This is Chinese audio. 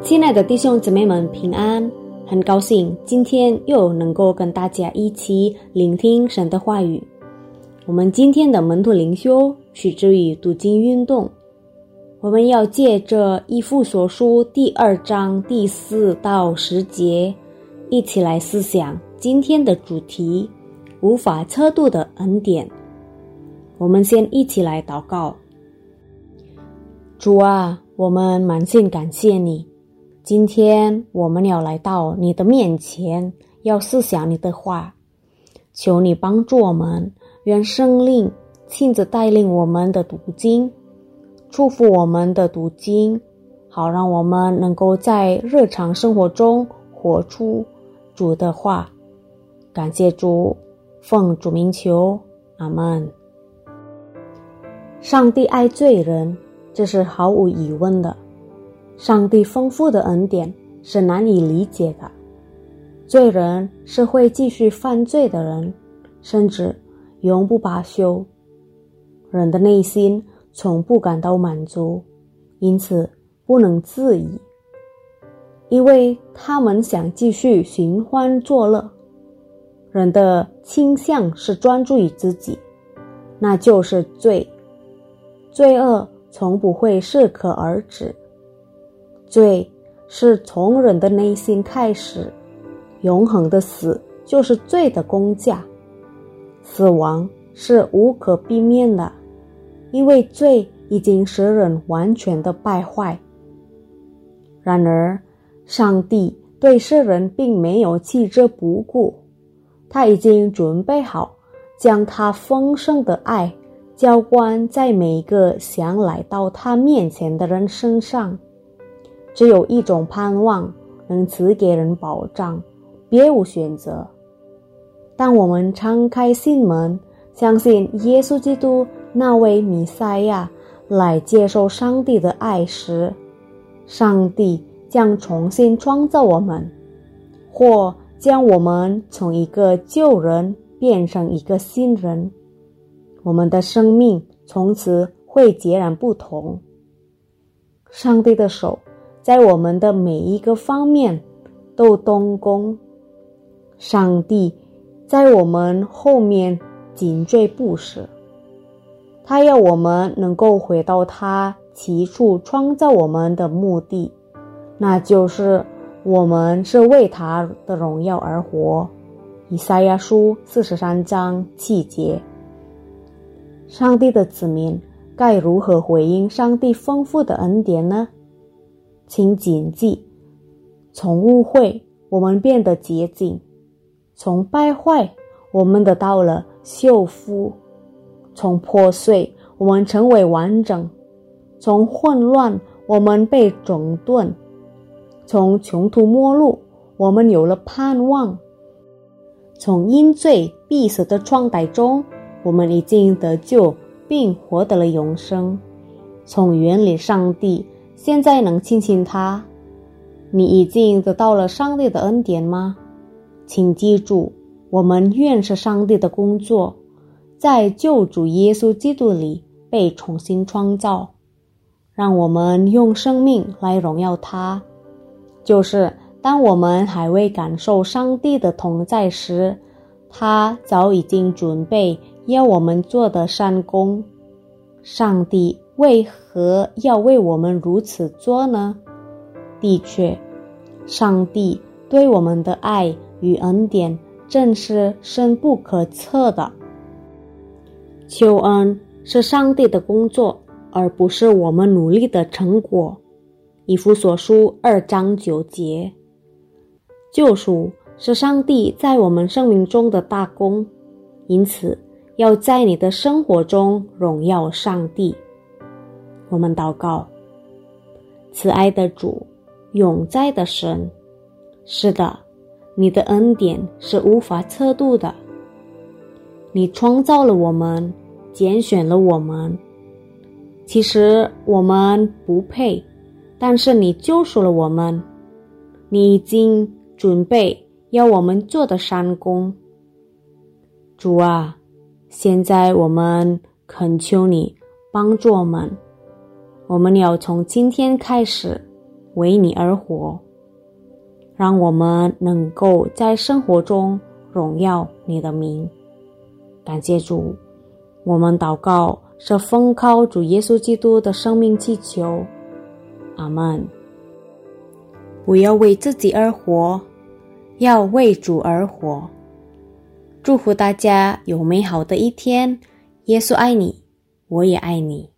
亲爱的弟兄姊妹们，平安！很高兴今天又能够跟大家一起聆听神的话语。我们今天的门徒灵修取之于读经运动，我们要借着一父所书第二章第四到十节，一起来思想今天的主题：无法测度的恩典。我们先一起来祷告：主啊，我们满心感谢你。今天我们要来到你的面前，要思想你的话，求你帮助我们，愿圣灵亲自带领我们的读经，祝福我们的读经，好让我们能够在日常生活中活出主的话。感谢主，奉主名求，阿门。上帝爱罪人，这是毫无疑问的。上帝丰富的恩典是难以理解的，罪人是会继续犯罪的人，甚至永不罢休。人的内心从不感到满足，因此不能自已，因为他们想继续寻欢作乐。人的倾向是专注于自己，那就是罪，罪恶从不会适可而止。罪是从人的内心开始，永恒的死就是罪的工价，死亡是无可避免的，因为罪已经使人完全的败坏。然而，上帝对世人并没有弃之不顾，他已经准备好将他丰盛的爱浇灌在每一个想来到他面前的人身上。只有一种盼望能赐给人保障，别无选择。当我们敞开心门，相信耶稣基督那位弥赛亚来接受上帝的爱时，上帝将重新创造我们，或将我们从一个旧人变成一个新人。我们的生命从此会截然不同。上帝的手。在我们的每一个方面都动工，上帝在我们后面紧追不舍。他要我们能够回到他起初创造我们的目的，那就是我们是为他的荣耀而活。以赛亚书四十三章七节。上帝的子民该如何回应上帝丰富的恩典呢？请谨记：从误会，我们变得洁净；从败坏，我们得到了修复；从破碎，我们成为完整；从混乱，我们被整顿；从穷途末路，我们有了盼望；从因罪必死的状态中，我们已经得救并获得了永生；从远离上帝。现在能亲近他，你已经得到了上帝的恩典吗？请记住，我们愿是上帝的工作，在救主耶稣基督里被重新创造。让我们用生命来荣耀他。就是当我们还未感受上帝的同在时，他早已经准备要我们做的善功。上帝。为何要为我们如此做呢？的确，上帝对我们的爱与恩典正是深不可测的。求恩是上帝的工作，而不是我们努力的成果。以弗所书二章九节，救赎是上帝在我们生命中的大功，因此要在你的生活中荣耀上帝。我们祷告，慈爱的主，永在的神，是的，你的恩典是无法测度的。你创造了我们，拣选了我们。其实我们不配，但是你救赎了我们。你已经准备要我们做的善功。主啊，现在我们恳求你帮助我们。我们要从今天开始，为你而活，让我们能够在生活中荣耀你的名。感谢主，我们祷告是奉靠主耶稣基督的生命祈求。阿门。不要为自己而活，要为主而活。祝福大家有美好的一天。耶稣爱你，我也爱你。